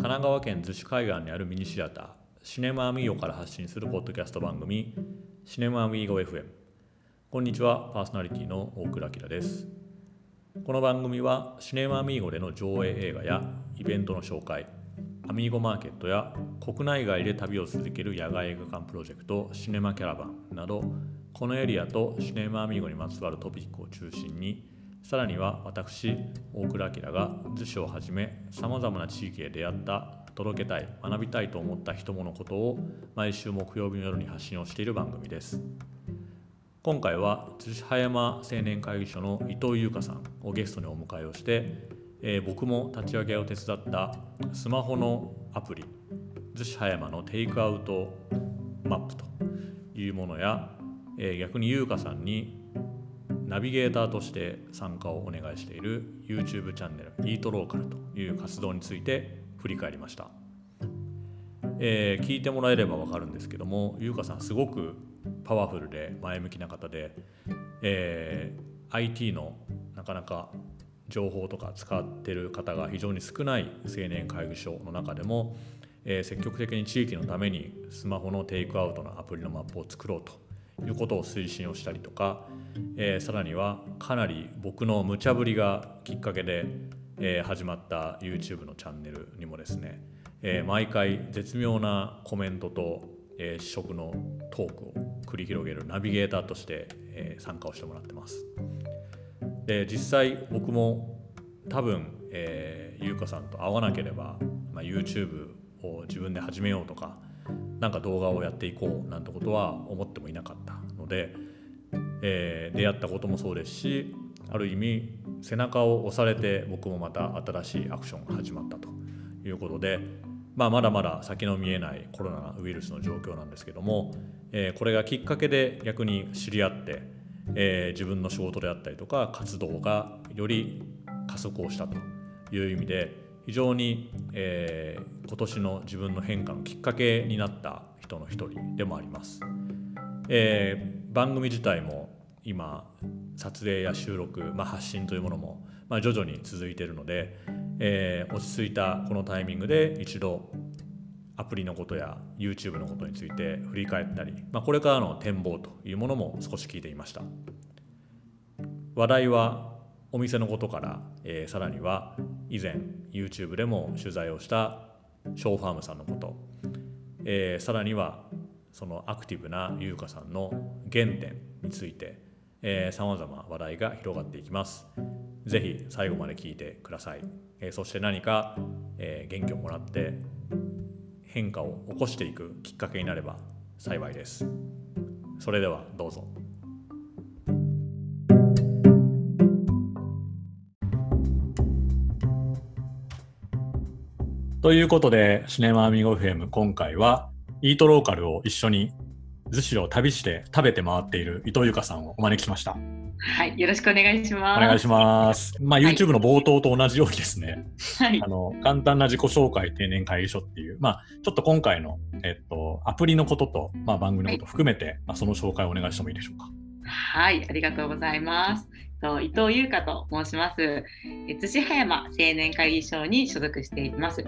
神奈川県逗子海岸にあるミニシアターシネマアミーゴから発信するポッドキャスト番組シネマアミーゴ FM こんにちはパーソナリティの大倉明です。この番組はシネマアミーゴでの上映映画やイベントの紹介アミーゴマーケットや国内外で旅を続ける野外映画館プロジェクトシネマキャラバンなどこのエリアとシネマアミーゴにまつわるトピックを中心にさらには私大倉明が逗子をはじめさまざまな地域で出会った届けたい学びたいと思った人ものことを毎週木曜日の夜に発信をしている番組です。今回は逗子葉山青年会議所の伊藤優香さんをゲストにお迎えをして、えー、僕も立ち上げを手伝ったスマホのアプリ逗子葉山のテイクアウトマップというものや、えー、逆に優香さんにナビゲーターとして参加をお願いしている YouTube チャンネル「イートローカル」という活動について振り返りました、えー、聞いてもらえれば分かるんですけども優香さんすごくパワフルで前向きな方で、えー、IT のなかなか情報とか使ってる方が非常に少ない青年会議所の中でも、えー、積極的に地域のためにスマホのテイクアウトのアプリのマップを作ろうということを推進をしたりとか、えー、さらにはかなり僕の無茶ぶりがきっかけで、えー、始まった YouTube のチャンネルにもですね、えー、毎回絶妙なコメントと、えー、試食のトークを繰り広げるナビゲーターとして、えー、参加をしてもらってます。で実際僕も多分、えー、ゆうかさんと会わなければ、まあ、YouTube を自分で始めようとかなんか動画をやっていこうなんてことは思ってもいなかったので、えー、出会ったこともそうですしある意味背中を押されて僕もまた新しいアクションが始まったということで、まあ、まだまだ先の見えないコロナウイルスの状況なんですけども、えー、これがきっかけで逆に知り合って、えー、自分の仕事であったりとか活動がより加速をしたという意味で非常に、えー、今年の自分の変化のきっかけになった人の一人でもあります。えー、番組自体も今撮影や収録、まあ、発信というものも、まあ、徐々に続いているので、えー、落ち着いたこのタイミングで一度アプリのことや YouTube のことについて振り返ったり、まあ、これからの展望というものも少し聞いていました話題はお店のことから、えー、さらには以前 YouTube でも取材をしたショーファームさんのこと、えー、さらにはそのアクティブな優香さんの原点についてさまざま話題が広がっていきます。ぜひ最後まで聞いてください。えー、そして何か、えー、元気をもらって変化を起こしていくきっかけになれば幸いです。それではどうぞ。ということで、シネマアミゴフェム今回は、イートローカルを一緒に逗子を旅して食べて回っている伊藤由香さんをお招きしました。はい、よろしくお願いします。お願いします。まあ、YouTube の冒頭と同じようにですね、はい、あの簡単な自己紹介定年会議所っていう、まあ、ちょっと今回の、えっと、アプリのことと、まあ、番組のこと含めて、はい、まあ、その紹介をお願いしてもいいでしょうか。はい、ありがとうございます。と伊藤優香と申します。津市葉山青年会議所に所属しています。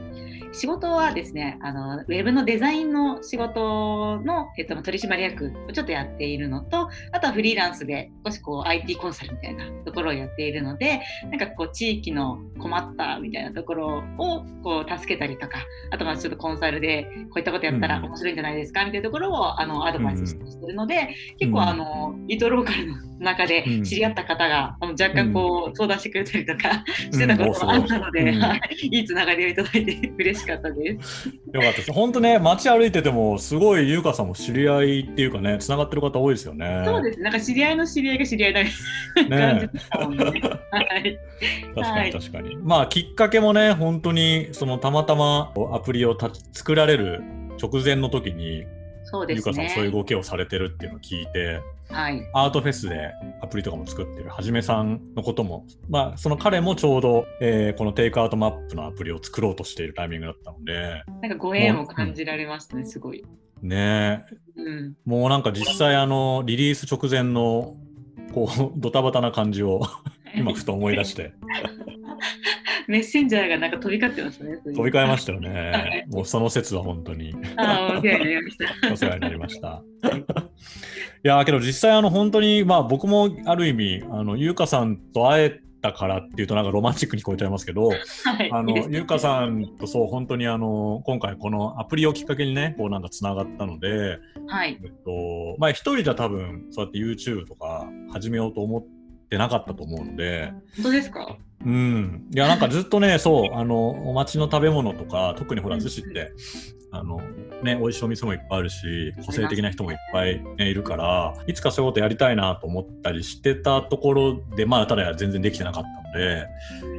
仕事はですね、あのウェブのデザインの仕事の、えっと、取締役をちょっとやっているのと、あとはフリーランスで少しこう IT コンサルみたいなところをやっているので、なんかこう地域の困ったみたいなところをこう助けたりとか、あとはちょっとコンサルでこういったことやったら面白いんじゃないですかみたいなところをあのアドバイスしてるので、結構あの、イートローカルの中で知り合った方が、うん、若干こう相談してくれたりとかしてたこともあったので、うん、いいつながりをいただいて嬉しかったです。よかったです。本当ね、街歩いてても、すごい優香さんも知り合いっていうかね、つながってる方多いですよね。そうです。なんか知り合いの知り合いが知り合いだ、ね、感じでしたもんね。はい。確かに確かに。まあ、きっかけもね、本当に、そのたまたまアプリをた作られる直前の時に、そうですね。ゆかさんそういう動きをされてるっていうのを聞いて、はい、アートフェスでアプリとかも作ってるはじめさんのことも、まあ、その彼もちょうど、えー、このテイクアウトマップのアプリを作ろうとしているタイミングだったのでなんかご縁を感じられましたね、すごい。ねえ、うん、もうなんか実際あのリリース直前のこうドタバタな感じを 今ふと思い出してメッセンジャーがなんか飛び交ってましたね。飛び交いましたよね。もうその説は本当に。ああ、お世話になりました。お世話になりました。いやーけど実際あの本当にまあ僕もある意味あの優香さんと会えたからっていうとなんかロマンチックに聞こえちゃいますけど、はい。あの優香さんとそう本当にあの今回このアプリをきっかけにねこうなんかつながったので、はい。えっとまあ一人じゃ多分そうやって YouTube とか始めようと思ってなかったと思うので。本当ですか？うん、いやなんかずっとねそうあのお町の食べ物とか特にほら逗子ってあのね美味しいお店もいっぱいあるし個性的な人もいっぱい、ね、いるからいつかそういうことやりたいなと思ったりしてたところでまあただ全然できてなかったので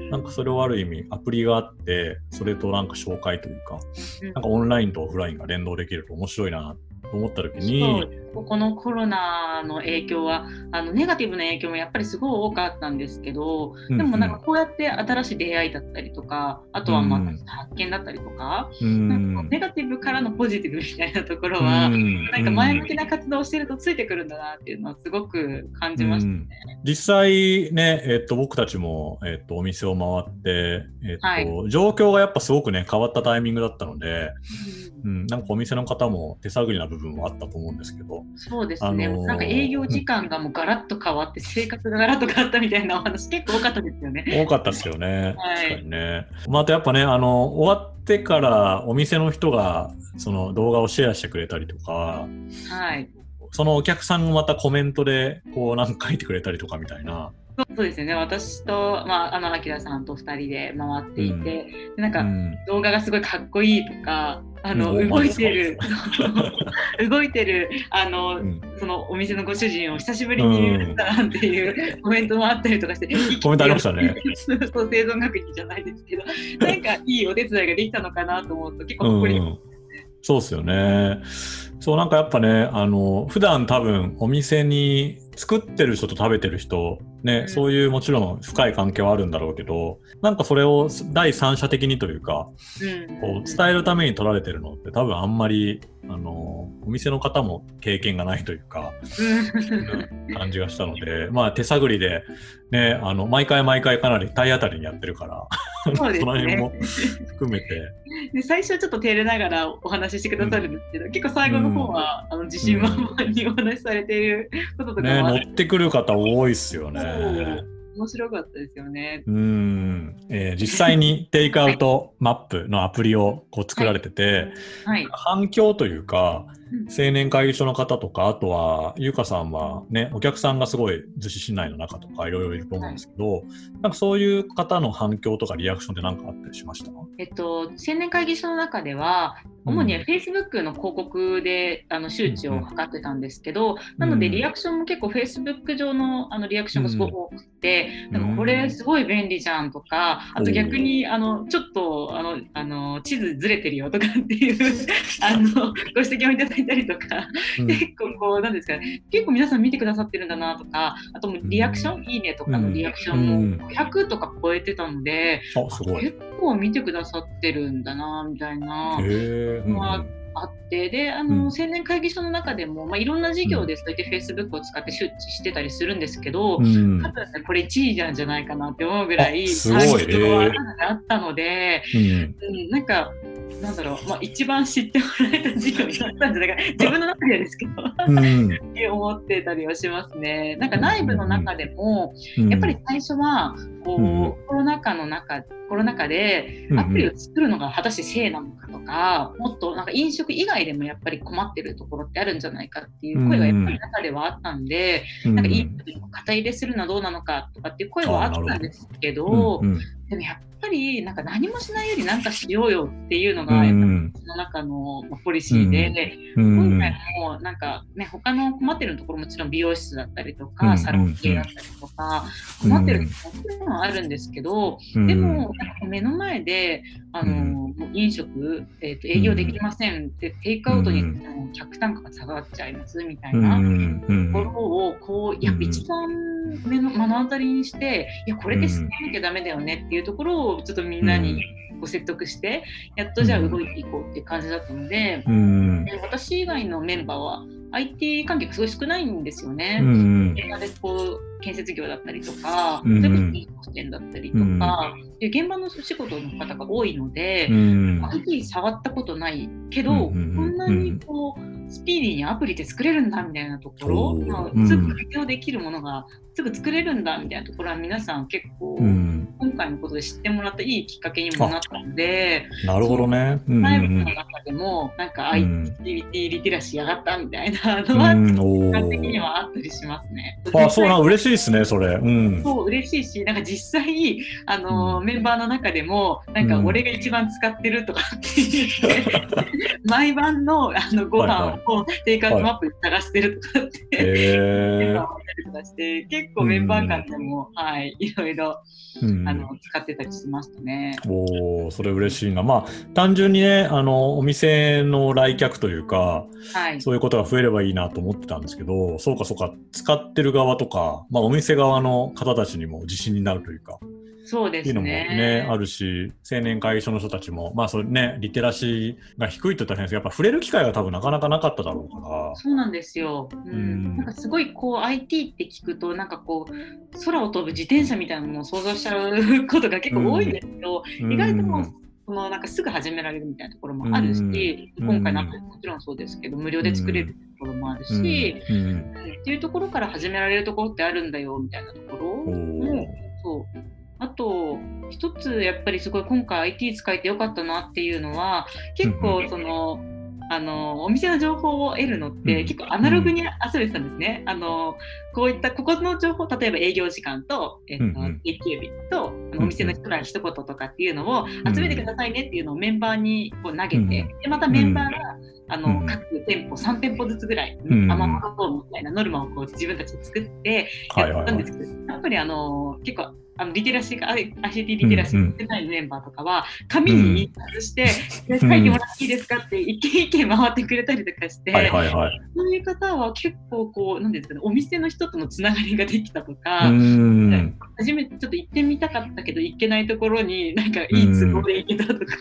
なんかそれをある意味アプリがあってそれとなんか紹介というかなんかオンラインとオフラインが連動できると面白いなと思った時にこのコロナの影響はあのネガティブな影響もやっぱりすごい多かったんですけど、うんでもなんかこうやって新しい出会いだったりとかあとはまあうん発見だったりとか,、うん。なんかネガティブからのポジティブみたいなところは、うん。なんか前向きな活動をしてるとついてくるんだなっていうのはすごく感じましたね。実際ね、えっと、僕たちも、えっと、お店を回って、えっとはい。状況がやっぱすごくね変わったタイミングだったので、うん、なんかお店の方も手探りな部分もあったと思うんですけど、そうですね、あのーなんか営業時間がもうガラッと変わって、生活がガラッと変わったみたいなお話結構多かったですよね。多かったですよね、はい確かにね。まあ、あとやっぱねあの終わってからお店の人がその動画をシェアしてくれたりとかはい。そのお客さんもまたコメントでこうなんか書いてくれたりとかみたいな。そうですよね、私と、まあ、あの、あきらさんと2人で回っていて、でなんか、うん。動画がすごいかっこいいとか、あの、うん。動いてる、動い。てる、あの、うん。そのお店のご主人を久しぶりに見たなんていう コメントもあったりとかして、コメントありましたね。そう生存確認じゃないですけど、なんかいいお手伝いができたのかなと思うと結構ほっこり。うん、そうですよね。そうなんかやっぱねあの普段多分お店に作ってる人と食べてる人ね、うん。そういうもちろん深い関係はあるんだろうけどなんかそれを第三者的にというかうん。こう伝えるために取られてるのって多分あんまりあのお店の方も経験がないというかうん。感じがしたのでまあ手探りでねあの毎回毎回かなり体当たりにやってるからそね。の辺も含めて。で最初ちょっと照れながらお話ししてくださるんですけど、結構最後の方は、あの自信満々にお話しされていることとかね、もあって、くる方多いっすよね。面白かったですよね。うん、えー実際にテイクアウトマップのアプリをこう作られてて、はい。反響というかうん青年会議所の方とかあとはゆうかさんはねお客さんがすごい逗子市内の中とかいろいろいると思うんですけど、なんかそういう方の反響とかリアクションって何かあったりしました？えっと、青年会議所の中では、主にうん Facebook の広告であの周知を図ってたんですけど、んなのでリアクションも結構 Facebook 上のあのリアクションがすごく多くて、なんかこれすごい便利じゃんとか、あと逆にあのちょっとあのあの地図ずれてるよとかっていう あのご指摘をいただいたりとか、うん。結構こうなんですかね結構皆さん見てくださってるんだなとかあともうリアクション、いいねとかのリアクションも100とか超えてたので、結構見てくださってるんだなみたいなあってであうん。の、青年会議所の中でも、まあ、いろんな事業でそうやって Facebook を使って周知してたりするんですけど、うん。多分ねこれ1位なんじゃないかなって思うぐらいあすごい。反響がへえあったので、うん。うん、なんかなんだろう、まあ、一番知ってもらえた事業になったんじゃないか自分の中ではですけどうん。って思ってたりはしますね。なんか内部の中でも、うん。やっぱり最初はこう、うん。コロナ禍の中コロナ禍でうんアプリを作るのが果たして正なのかとか、もっとなんか飲食以外でもやっぱり困ってるところってあるんじゃないかっていう声がやっぱり中ではあったんで、うんなんかいい肩入れするのはどうなのかとかっていう声はあったんですけど、うんうんでもやっぱりなんか何もしないより何かしようよっていうのが、うんやっぱりその中のまあポリシーで。うん今回もなんかね他の困ってるところもちろん美容室だったりとか、うんサロン系だったりとか、うん。困ってるところもあるんですけど、うん。でも目の前であの、飲食、えー、と営業できませんって、テイクアウトに客単価が下がっちゃいますみたいな。うんうんところをこうやっぱ一番目の目の当たりにして、いやこれで進めなきゃダメだよねっていうところをちょっとみんなにご説得して、やっとじゃあ動いていこうっていう感じだったので、うん。で私以外のメンバーは IT 関係がすごい少ないんですよね。うんでこう建設業だったりとか、うんそれこそ飲食店だったりとか、で現場のお仕事の方が多いので、うん。IT 触ったことないけど、うんうんうんこんなにこうスピーディーにアプリで作れるんだみたいなところ、まあうん。すぐ活用できるものがすぐ作れるんだみたいなところは皆さん結構、うん今回のことで知ってもらったいいきっかけにもなったので、なるほどね。うんうんライブの中でもなんかうん IT リテラシー上がったみたいなうのは、んお感的にーはあったりしますね。あ、そうなん嬉しいですね、それ。うん。そう嬉しいし、なんか実際、あのうんメンバーの中でも、なんかうん俺が一番使ってるとかって言って、毎晩のあのご飯をテイクアウトマップで探してるとかって、メンへバーを見たりとかして、結構メンバー間でも、はい、いろいろえ。うんあの使ってたりしましたね。おお、それ嬉しいな。まあ、単純にね、あの、お店の来客というか、はい、そういうことが増えればいいなと思ってたんですけど、そうかそうか、使ってる側とか、まあ、お店側の方たちにも自信になるというか、そうですっていうのもね。ね、あるし、青年会議所の人たちも、まあ、それね、リテラシーが低いと言ったら変ですけど、やっぱ触れる機会が多分なかなかなかっただろうから、そうなんですよ。うん。うん。なんかすごいこう IT って聞くとなんかこう空を飛ぶ自転車みたいなものを想像しちゃうことが結構多いんですけど、意外ともうそのなんかすぐ始められるみたいなところもあるし、うん。今回のアプリももちろんそうですけど無料で作れるところもあるし、うん。うん。っていうところから始められるところってあるんだよみたいなところもそうあと一つやっぱりすごい今回 IT 使えてよかったなっていうのは結構その、あのお店の情報を得るのって、うん結構アナログに遊べてたんですね。あのこういったここの情報例えば営業時間と,、えっとうんうん。定休日とお店の人から一言とかっていうのを集めてくださいねっていうのをメンバーにこう投げて、うんでまたメンバーが、あのうん各店舗3店舗ずつぐらい、うんアマンみたいなノルマをこう自分たちで作ってやったんですけど、やっぱりあの結構あのリテラシーがあ ICT リテラシーが少ないメンバーとかは、紙に印刷して、うん書いてもらっていいですか？って一軒一軒回ってくれたりとかして、はいはいはい。そういう方は結構こうなんですかねお店の人とのつながりができたとか、うん。初めてちょっと行ってみたかったけど行けないところになんかいい都合で行けたとか、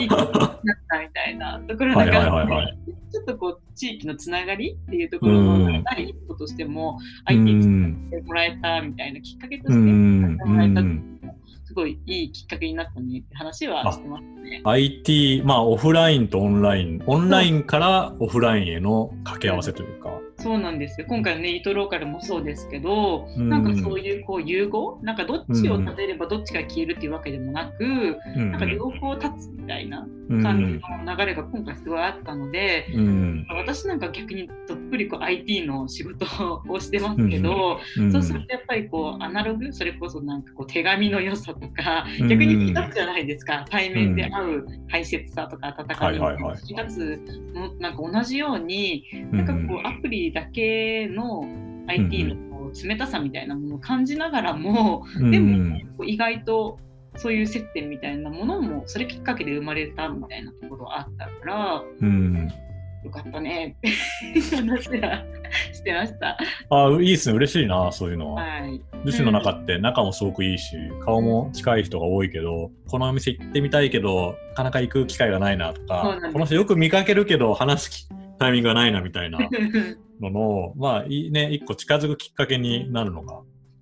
いいことになったみたいなところはいなんか、はいはいはい。ちょっとこう地域のつながりっていうところの第一歩としても、う IT 使んってもらえたみたいなきっかけとうしてもらえたうん。すごいいいきっかけになったねって話はしてますね。IT、まあオフラインとオンライン、オンラインからオフラインへの掛け合わせというか。そうなんですよ。今回のねイートローカルもそうですけど、うん。なんかそういうこう融合？なんかどっちを立てればどっちが消えるっていうわけでもなく、うんなんか両方立つみたいなうん感じの流れが今回すごいあったので、うん。私なんか逆にどっぷりこう IT の仕事をしてますけど、うんそうするとやっぱりこうアナログ？それこそなんかこう手紙の良さとか、うん逆に引き立つじゃないですか。対面で会う大切さとか温かみはいはいはい引き立つのなんか同じようになんかこうアプリだけの IT のこう冷たさみたいなものを感じながらも、うんでも意外とそういう接点みたいなものもそれきっかけで生まれたみたいなところあったからうん。よかったねって話はしてました。あいいですね。嬉しいなそういうのは。はい、逗子の中って仲もすごくいいし顔も近い人が多いけどこのお店行ってみたいけどなかなか行く機会がないなとかこの人よく見かけるけど話すタイミングがないなみたいな ののまあいいね一個近づくきっかけになるのが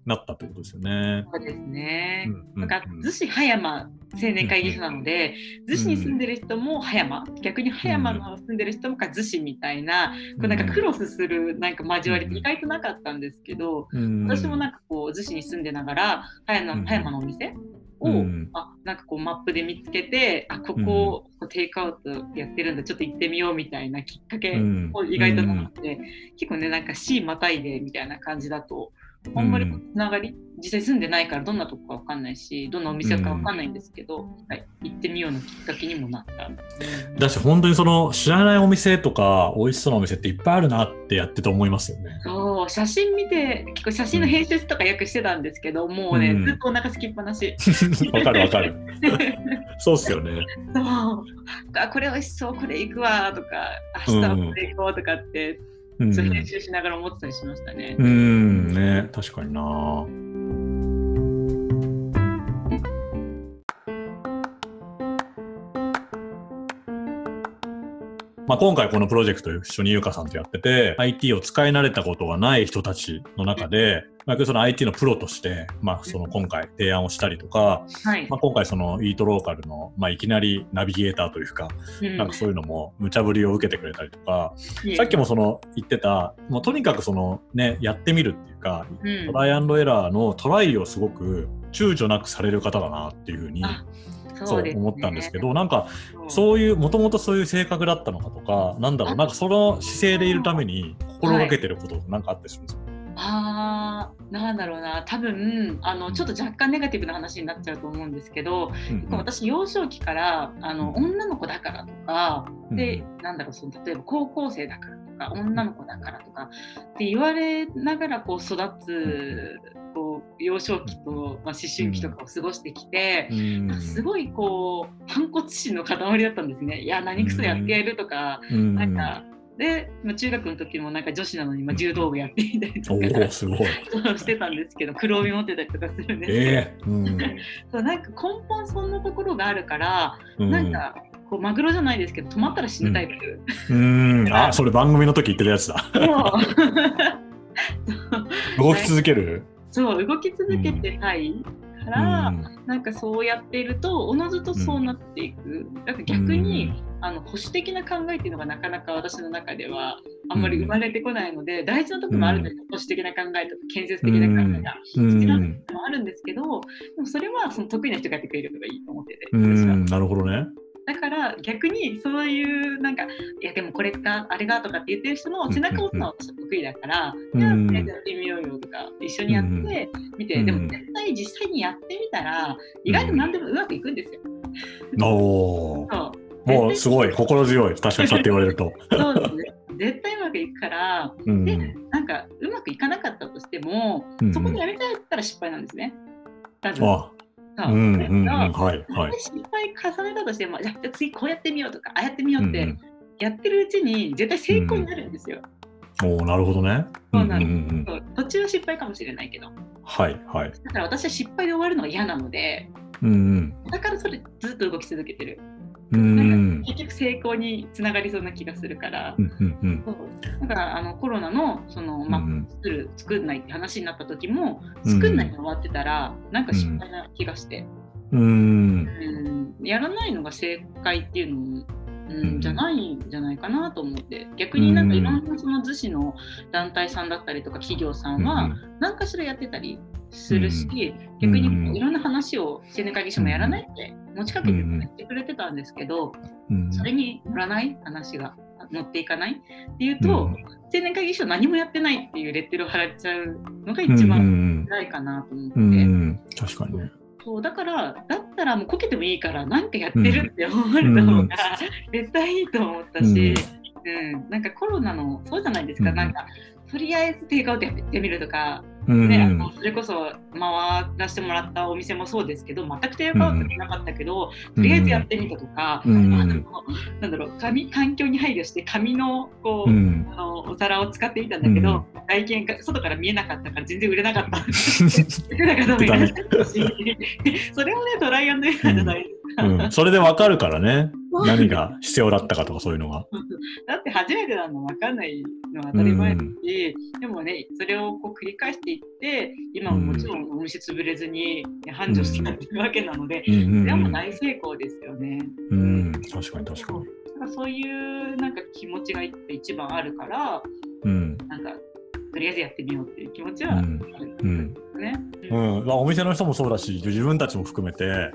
なったってことですよね。そうですね。うんうんなんか逗子葉山青年会議所なので、逗子に住んでる人も葉山、逆に葉山の住んでる人もか逗子みたいな、こうなんかクロスするなんか交わりって意外となかったんですけど、うん。私もなんかこう逗子に住んでながら葉山のお店を、うん。あなんかこうマップで見つけてあここをテイクアウトやってるんだちょっと行ってみようみたいなきっかけうん。を意外となって、結構ねなんか C またいでみたいな感じだとあんまりうんつながり、実際住んでないからどんなとこかわかんないしどんなお店かわかんないんですけど、はい、行ってみようのきっかけにもなった。だし本当にその知らないお店とか美味しそうなお店っていっぱいあるなってやってて思いますよね。そう写真見て結構写真の編集とかよくしてたんですけど、もうね、うんずっとお腹すきっぱなし。わかるわかる。そうっすよね。そうあこれ美味しそうこれ行くわとか明日はこれ行こうとかって、うん、そう編集しながら思ってたりしましたね。うんね確かにな。まあ、今回このプロジェクト一緒にゆうかさんとやってて、IT を使い慣れたことがない人たちの中で、まあ、その IT のプロとして、まあ、その今回提案をしたりとか、はい、まあ、今回そのイートローカルの、まあ、いきなりナビゲーターというか、うん、なんかそういうのも無茶ぶりを受けてくれたりとか、さっきもその言ってた、もうとにかくそのね、やってみるっていうか、うん、トライアンドエラーのトライをすごく躊躇なくされる方だなっていうふうにそう、ね、思ったんですけどなんかそういうもともとそういう性格だったのかとかなんだろうなんかその姿勢でいるために心がけてることなんかあったりするんですか、はいあなんだろうな。多分あのちょっと若干ネガティブな話になっちゃうと思うんですけど、うんうん、私幼少期からあの女の子だからとか、うん、でなんだろうその例えば高校生だからとか女の子だからとかって言われながらこう育つこう幼少期と、まあ、思春期とかを過ごしてきて、うん、すごいこう反骨心の塊だったんですね。いや何くそやってやるとか、うん、なんかで、まあ、中学の時もなんか女子なのに、まあ、柔道部やってみたりとか、おすごい。してたんですけど黒帯持ってたりとかするんですけど、えーうん、そうなんか根本そんなところがあるから、うん、なんかこうマグロじゃないですけど止まったら死ぬタイプ。うん、うん。あそれ番組の時言ってるやつだ。動き続ける？そう動き続けてたい。から、うん、なんかそうやっているとおのずとそうなっていく、うん、だから逆に、あの保守的な考えっていうのがなかなか私の中ではあんまり生まれてこないので、うん、大事なところもあるんですよ、保守的な考えとか建設的な考えが必要なともあるんですけど、でもそれはその得意な人がやってくれるのがいいと思ってて、なるほどね。だから逆にそういうなんかいやでもこれかあれがとかって言ってる人の背中を押すのは私得意だから、じゃあやってみようよとか一緒にやってみて、でも絶対実際にやってみたら意外と何でもうまくいくんですよ。おそう。もうすごい。心強い。確かにそうやって言われると。そうですね。絶対うまくいくから、うん、でなんかうまくいかなかったとしても、うん、そこでやめちゃったら失敗なんですね。多分あうんうんはいはい、失敗重ねたとしてもじゃあ次こうやってみようとかああやってみようって、やってるうちに絶対成功になるんですよ。うん、おなるほどね。そうなんです、うんうん、途中は失敗かもしれないけど。はいはい。だから私は失敗で終わるのが嫌なので、うんうん、だからそれずっと動き続けてる。なん。か結局成功につながりそうな気がするから、だからあのコロナのその、まあ、作る作んないって話になった時も作んないで終わってたら、なんか失敗な気がして、うん。やらないのが正解っていうのもうん、じゃないんじゃないかなと思って。逆になんかいろんなその逗子の団体さんだったりとか企業さんは何かしらやってたりするし、逆にいろんな話を青年会議所もやらないって持ちかけてやってくれてたんですけど、それに乗らない話が乗っていかないっていうと、青年会議所何もやってないっていうレッテルを貼られちゃうのが一番辛いかなと思って。確かにね。そうだからだったらもうこけてもいいから何かやってるって思われた方が絶対いいと思ったし、うん、うん、なんかコロナのそうじゃないですか、うん、なんかとりあえずテイクアウトやってみるとかね、あのそれこそ回らせてもらったお店もそうですけど全くテイクアウトなかったけど、とりあえずやってみたとか、あのなんだろう紙環境に配慮して紙のこう、あのお皿を使ってみたんだけど、外見が外から見えなかったから全然売れなかった。売れなかったし それもねトライアンドエラーじゃないです。か。うん、それでわかるからね。何が必要だったかとかそういうのが。だって初めてなの分かんないのは当たり前だし、うん、でもねそれをこう繰り返していって今ももちろんお店潰れずに繁盛してるわけなので、うん、それはもう大成功ですよね。うん、確かに確かに。そう。いうなんか気持ちが一番あるから、うん、なんかとりあえずやってみようっていう気持ちはあるんですね。うん、うん、お店の人もそうだし自分たちも含めて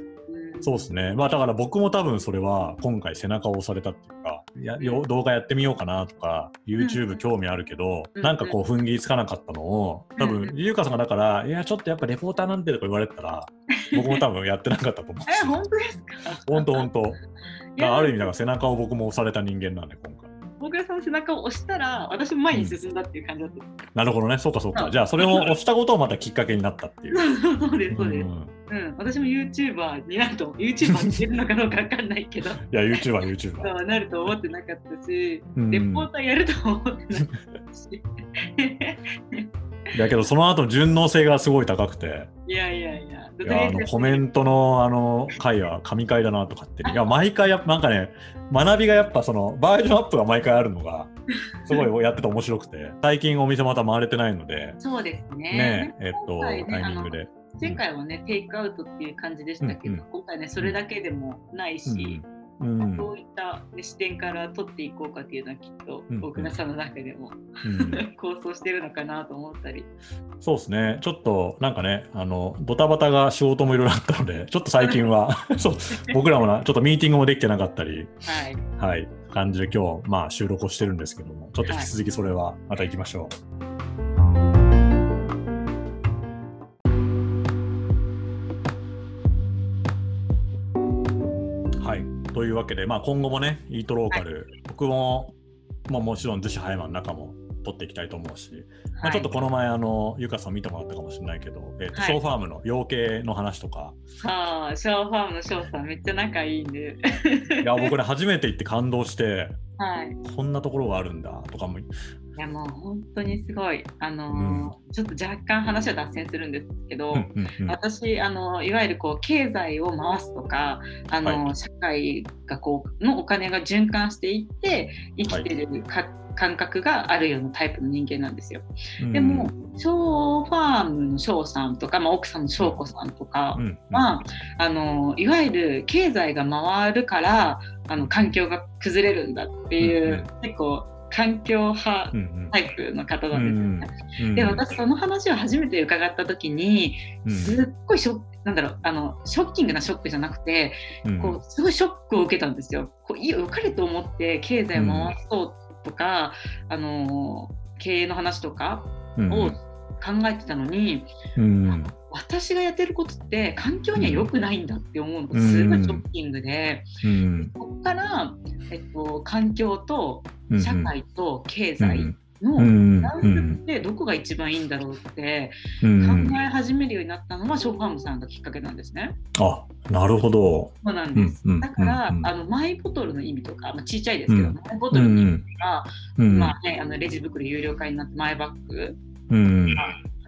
そうですね。まあだから僕も多分それは今回背中を押されたっていうか、や動画やってみようかなとか、YouTube 興味あるけど、なんかこう踏ん切りつかなかったのを、多分、ゆうかさんがだから、いや、ちょっとやっぱレポーターなんてとか言われてたら、僕も多分やってなかったと思う え、本当ですか？本当本当。ある意味だから背中を僕も押された人間なんで、今回。大倉さんの背中を押したら私も前に進んだっていう感じだった、うん、なるほどね。そうかそうか。じゃあそれを押したことをまたきっかけになったっていう。そうですそうです、うん、うん、私も YouTuber になると YouTuber に出るのかどうか分かんないけど。いや YouTuber YouTuber なると思ってなかったし、うん、レポーターやると思ってなかったし。だけどその後の順応性がすごい高くて。いやいやいや、いやあのコメントのあの回は神回だなとかって。い。や毎回やっぱなんかね学びがやっぱそのバージョンアップが毎回あるのが すごいやってて面白くて最近お店また回れてないので。そうですね。ねえっと、ねタイミングで。前回はね、テイクアウトっていう感じでしたけど、うんうん。今回ね、それだけでもないし、うんうんどういった、ね、視点から取っていこうかっていうのはきっと、うんうん大倉さんの中でもうん 構想してるのかなと思ったり。そうですね、ちょっとなんかね、あのドタバタが仕事もいろいろあったので、ちょっと最近は そう僕らもなちょっとミーティングもできてなかったり、はい。はい、感じで今日、まあ、収録をしてるんですけども、ちょっと引き続きそれはまた行きましょう。わけで、まあ、今後もね、イートローカル、僕も、まあ、もちろん逗子葉山の中も取っていきたいと思うし、まあ、ちょっとこの前、あの、ゆかさん見てもらったかもしれないけど、えっとはいショーファームの養鶏の話とか、はあ、ショーファームのショーさん、めっちゃ仲いいんで。いや、僕ね、初めて行って感動して、はい。こんなところがあるんだとかも、いやもう本当にすごい、あのーちょっと若干話は脱線するんですけど、うんうんうん。私あのいわゆるこう経済を回すとかあの、は社会がこうのお金が循環していって生きてるか、感覚があるようなタイプの人間なんですよ。でも、ショーファームのショーさんとか、まあ、奥さんの翔子さんとかうんうん。は、あのいわゆる経済が回るからあの環境が崩れるんだっていう、うんうん。結構環境派タイプの方なんですよね。うんで私その話を初めて伺った時にうん。すっごいショックなんだろうあのショッキングなショックじゃなくてうん。こうすごいショックを受けたんですよ。こういい良かれと思って経済を回そうとか、あの経営の話とかうん。を考えてたのに、うん。私がやってることって環境には良くないんだって思うの。がすごいショッキングで、うん。そこから、えっと、環境とうん社会と経済のうんバランスってどこが一番いいんだろうってうん考え始めるようになったのはショーファームさんがきっかけなんですね。あなるほど。そうなんです。だから、あのマイボトルの意味とか、まあ、ちっちゃいですけど、うんマイボトルの意味とか、うんまあね、あのレジ袋有料化になってマイバッグ、うん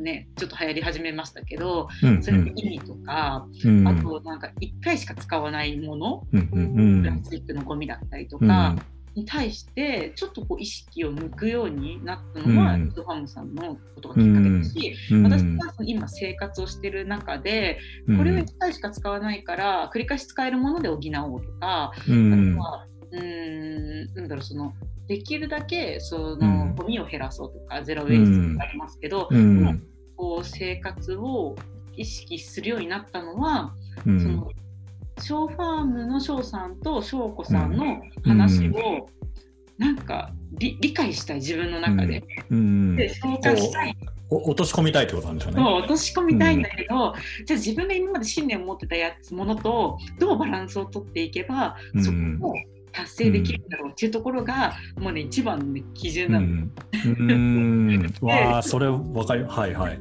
ね、ちょっと流行り始めましたけど、うんそれの意味とか、うん。あとなんか1回しか使わないもの、うんうんプラスチックのゴミだったりとうん。か、に対してちょっとこう意識を向くようになったのは、うん。ショーファームさんのことがきっかけだし、うん。私が今生活をしてる中で、これを1回しか使わないから繰り返し使えるもので補おうとか、うん。あとはうーんなんだろうそのできるだけそうん。のゴミを減らそうとか、ゼロウェイストってありますけど、うん。こう生活を意識するようになったのは、うん。そのショーファームの翔さんと翔子さんの話を、なんか理理解したい自分の中で、うん。で消化したい。お落とし込みたいってことなんでしょうね。そう落とし込みたいんだけど、じゃあ自分が今まで信念を持ってたやつものとどうバランスをとっていけば、うん。そこを達成できるんだろうっていうところが、もうね一番の、ね、基準なの。うん。うん。わあそれわかる。はいはい。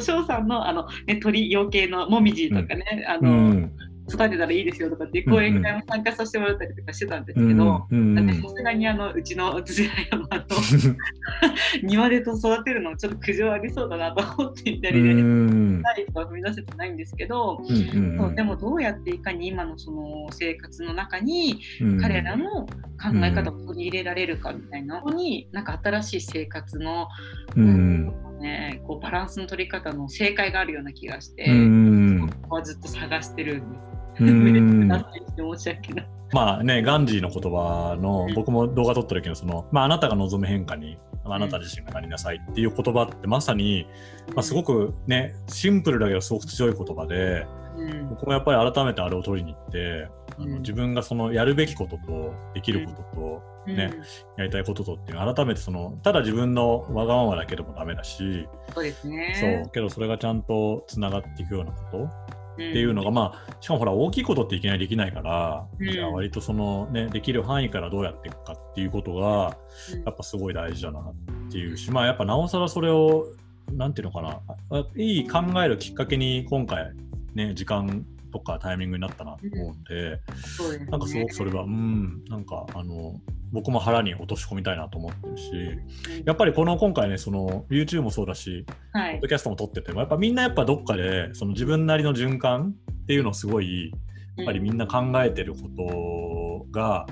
翔さんのあの、ね、鳥養鶏のもみじとかね、あうのん育てたらいいですよとかっていう講演会も参加させてもらったりとかしてたんですうけど、さすがにあのうちの土屋山の 庭でと育てるのちょっと苦情ありそうだなと思っていたうりで、ん。第一歩は踏み出せてないんですけど、うでもどうやっていかに今のその生活の中にうん彼らの考え方を取り入れられるかみたいなここになんか新しい生活の、うん。ね、こうバランスの取り方の正解があるような気がして、うんここはずっと探してるんです。うん。なってして申し訳ない。まあね、ガンジーの言葉のうん。僕も動画撮った時のその、まあ、あなたが望む変化にあなた自身がなりなさいっていう言葉ってまさに、まあ、すごくねシンプルだけどすごく強い言葉でうん。僕もやっぱり改めてあれを取りに行ってあのうん。自分がそのやるべきこととできることとねやりたいこととっていう改めてそのただ自分のわがままだけでもダメだし、うんそうですね。そうけどそれがちゃんとつながっていくようなことっっていうのが、まあ、しかもほら、大きいことっていきなりできないから、うん。じゃあ割とそのね、できる範囲からどうやっていくかっていうことが、やっぱすごい大事だなっていうし、まあやっぱなおさらそれを、なんていうのかな、あいい考えるきっかけに今回、ね、時間とかタイミングになったなと思うんで、そうですね。なんかすごくそれは、うん、なんかあの、僕も腹に落とし込みたいなと思ってるしやっぱりこの今回ねその YouTube もそうだし、はい、ポッドキャストも撮っててもやっぱみんなやっぱどっかでその自分なりの循環っていうのをすごいやっぱりみんな考えてることが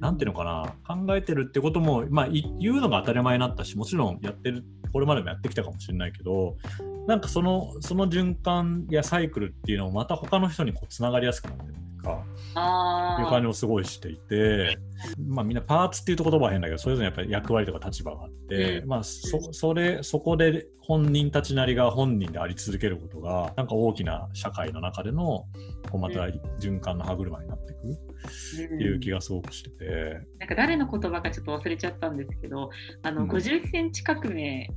何ていうのかな考えてるってことも、まあ、言うのが当たり前になったしもちろんやってるこれまでもやってきたかもしれないけどなんかそのその循環やサイクルっていうのもまた他の人にこうつながりやすくなってるっていうかいう感じもすごいしていて、まあ、みんなパーツっていうと言葉は変だけどそれぞれやっぱり役割とか立場があって、うん、まあそそれそこで本人たちなりが本人であり続けることがなんか大きな社会の中でのこうまた循環の歯車になっていくっていう気がすごくしてて、うん、なんか誰の言葉かちょっと忘れちゃったんですけどあの、50センチ革命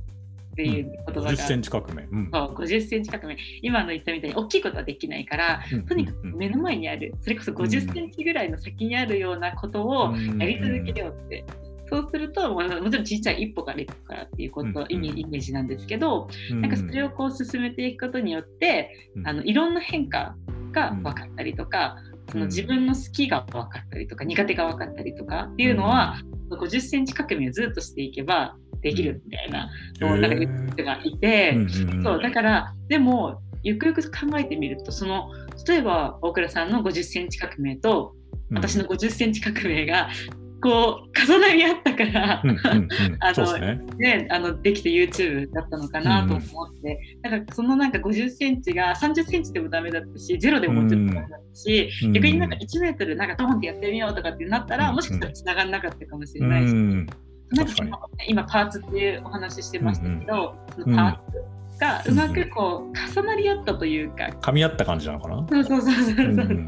っていう言葉が、うん、50センチ革命、うん、そう50センチ革命。今の言ったみたいに大きいことはできないから、うん、とにかく目の前にあるそれこそ50センチぐらいの先にあるようなことをやり続けようって。そうするともちろん小さい一歩から一歩からっていうこと、意味イメージなんですけど、なんかそれをこう進めていくことによって、あのいろんな変化が分かったりとか、その自分の好きが分かったりとか苦手が分かったりとかっていうのは、50センチ革命をずっとしていけばできるみたいなのをなんか言う人がいて、そうだからでもゆくゆく考えてみるとその例えば大倉さんの50センチ革命と私の50センチ革命がこう重なり合ったから あのね、ね、あのできて YouTube だったのかなと思って、うん、なんかそのなんか50センチが30センチでもダメだったしゼロでももちろんダメだったし、うん、逆になんか1メートルなんかドンってやってみようとかってなったら、もしかしたら繋がんなかったかもしれないし、なんか今パーツっていうお話してましたけど、うんうん、パーツがうまくこう重なり合ったというか、噛み合った感じなのかな？そうそうそうそうそう、う。ん、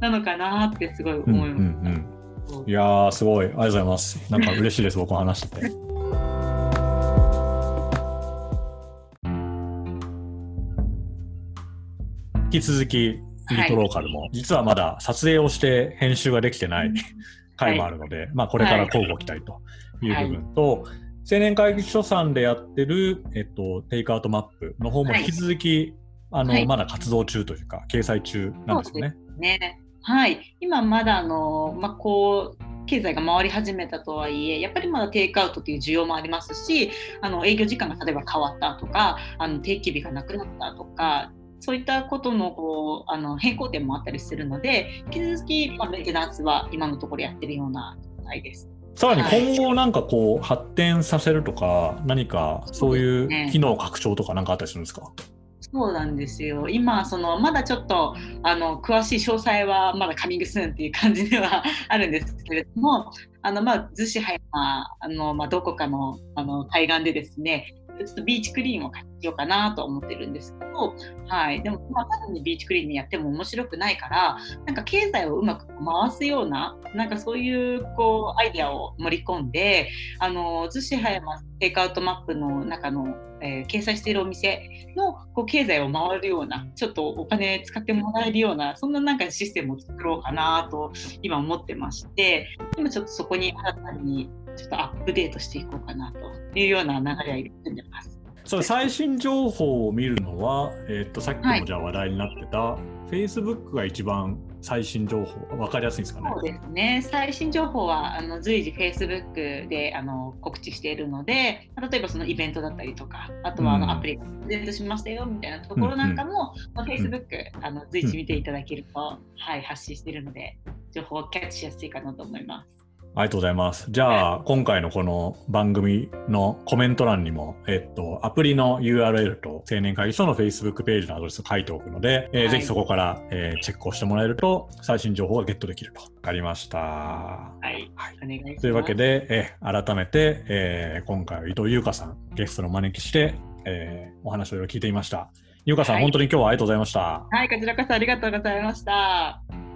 なのかなってすごい思いました、うんうんうん、いやすごい。ありがとうございます。なんか嬉しいです僕話して。て 引き続きイートローカルも、はい、実はまだ撮影をして編集ができてない回もあるので、はい、まあこれから交互期待という部分。と、はい、青年会議所さんでやってる、えっと、テイクアウトマップの方も引き続き、あのまだ活動中というか掲載中なんですよね。ね。はい、今まだあの、まあ、こう経済が回り始めたとはいえやっぱりまだテイクアウトという需要もありますしあの営業時間が例えば変わったとかあの定期日がなくなったとかそういったことのこうあの変更点もあったりするので引き続き、まあ、メンテナンスは今のところやってるような状態です。さらに今後なんかこう発展させるとか、何かそういう機能拡張とか何かあったりするんですか？そうなんですよ。今そのまだちょっとあの詳しい詳細はまだカミングスーンっていう感じでは あるんですけれどもあのまあ逗子葉山あの、まあ、どこかのあの海岸でですねちょっとビーチクリーンを買しようかなと思ってるんですけど、はい、でも、まあ、ただにビーチクリーンやっても面白くないからなんか経済をうまく回すようななんかそういうこうアイデアを盛り込んであの逗子葉山テイクアウトマップの中の、えー、掲載しているお店のこう経済を回るようなちょっとお金使ってもらえるようなそんななんかシステムを作ろうかなと今思ってまして今ちょっとそこに新たにちょっとアップデートしていこうかなというような流れは入れてます。それ最新情報を見るのは、えー、っとさっきもじゃあ話題になってた、はい、Facebook が一番最新情報分かりやすいんですかね？そうですね。最新情報はあの随時 Facebook であの告知しているので、例えばそのイベントだったりとか、あとはあのアプリがプレゼントしましたよみたいなところなんかも、うんうん、Facebook、あの随時見ていただけると、うん、はい発信しているので、情報をキャッチしやすいかなと思います。ありがとうございます。じゃあ、今回のこの番組のコメント欄にも、えっと、アプリの URL と青年会議所の Facebook ページのアドレスを書いておくので、えー、はい、ぜひそこから、えー、チェックをしてもらえると、最新情報がゲットできると。わかりました。はい。はい、お願いします。というわけで、えー、改めて、えー、今回は伊藤優香さん、ゲストのお招きして、えー、お話をいろいろ聞いていました。優香さん、はい、本当に今日はありがとうございました。はい、こちらこそありがとうございました。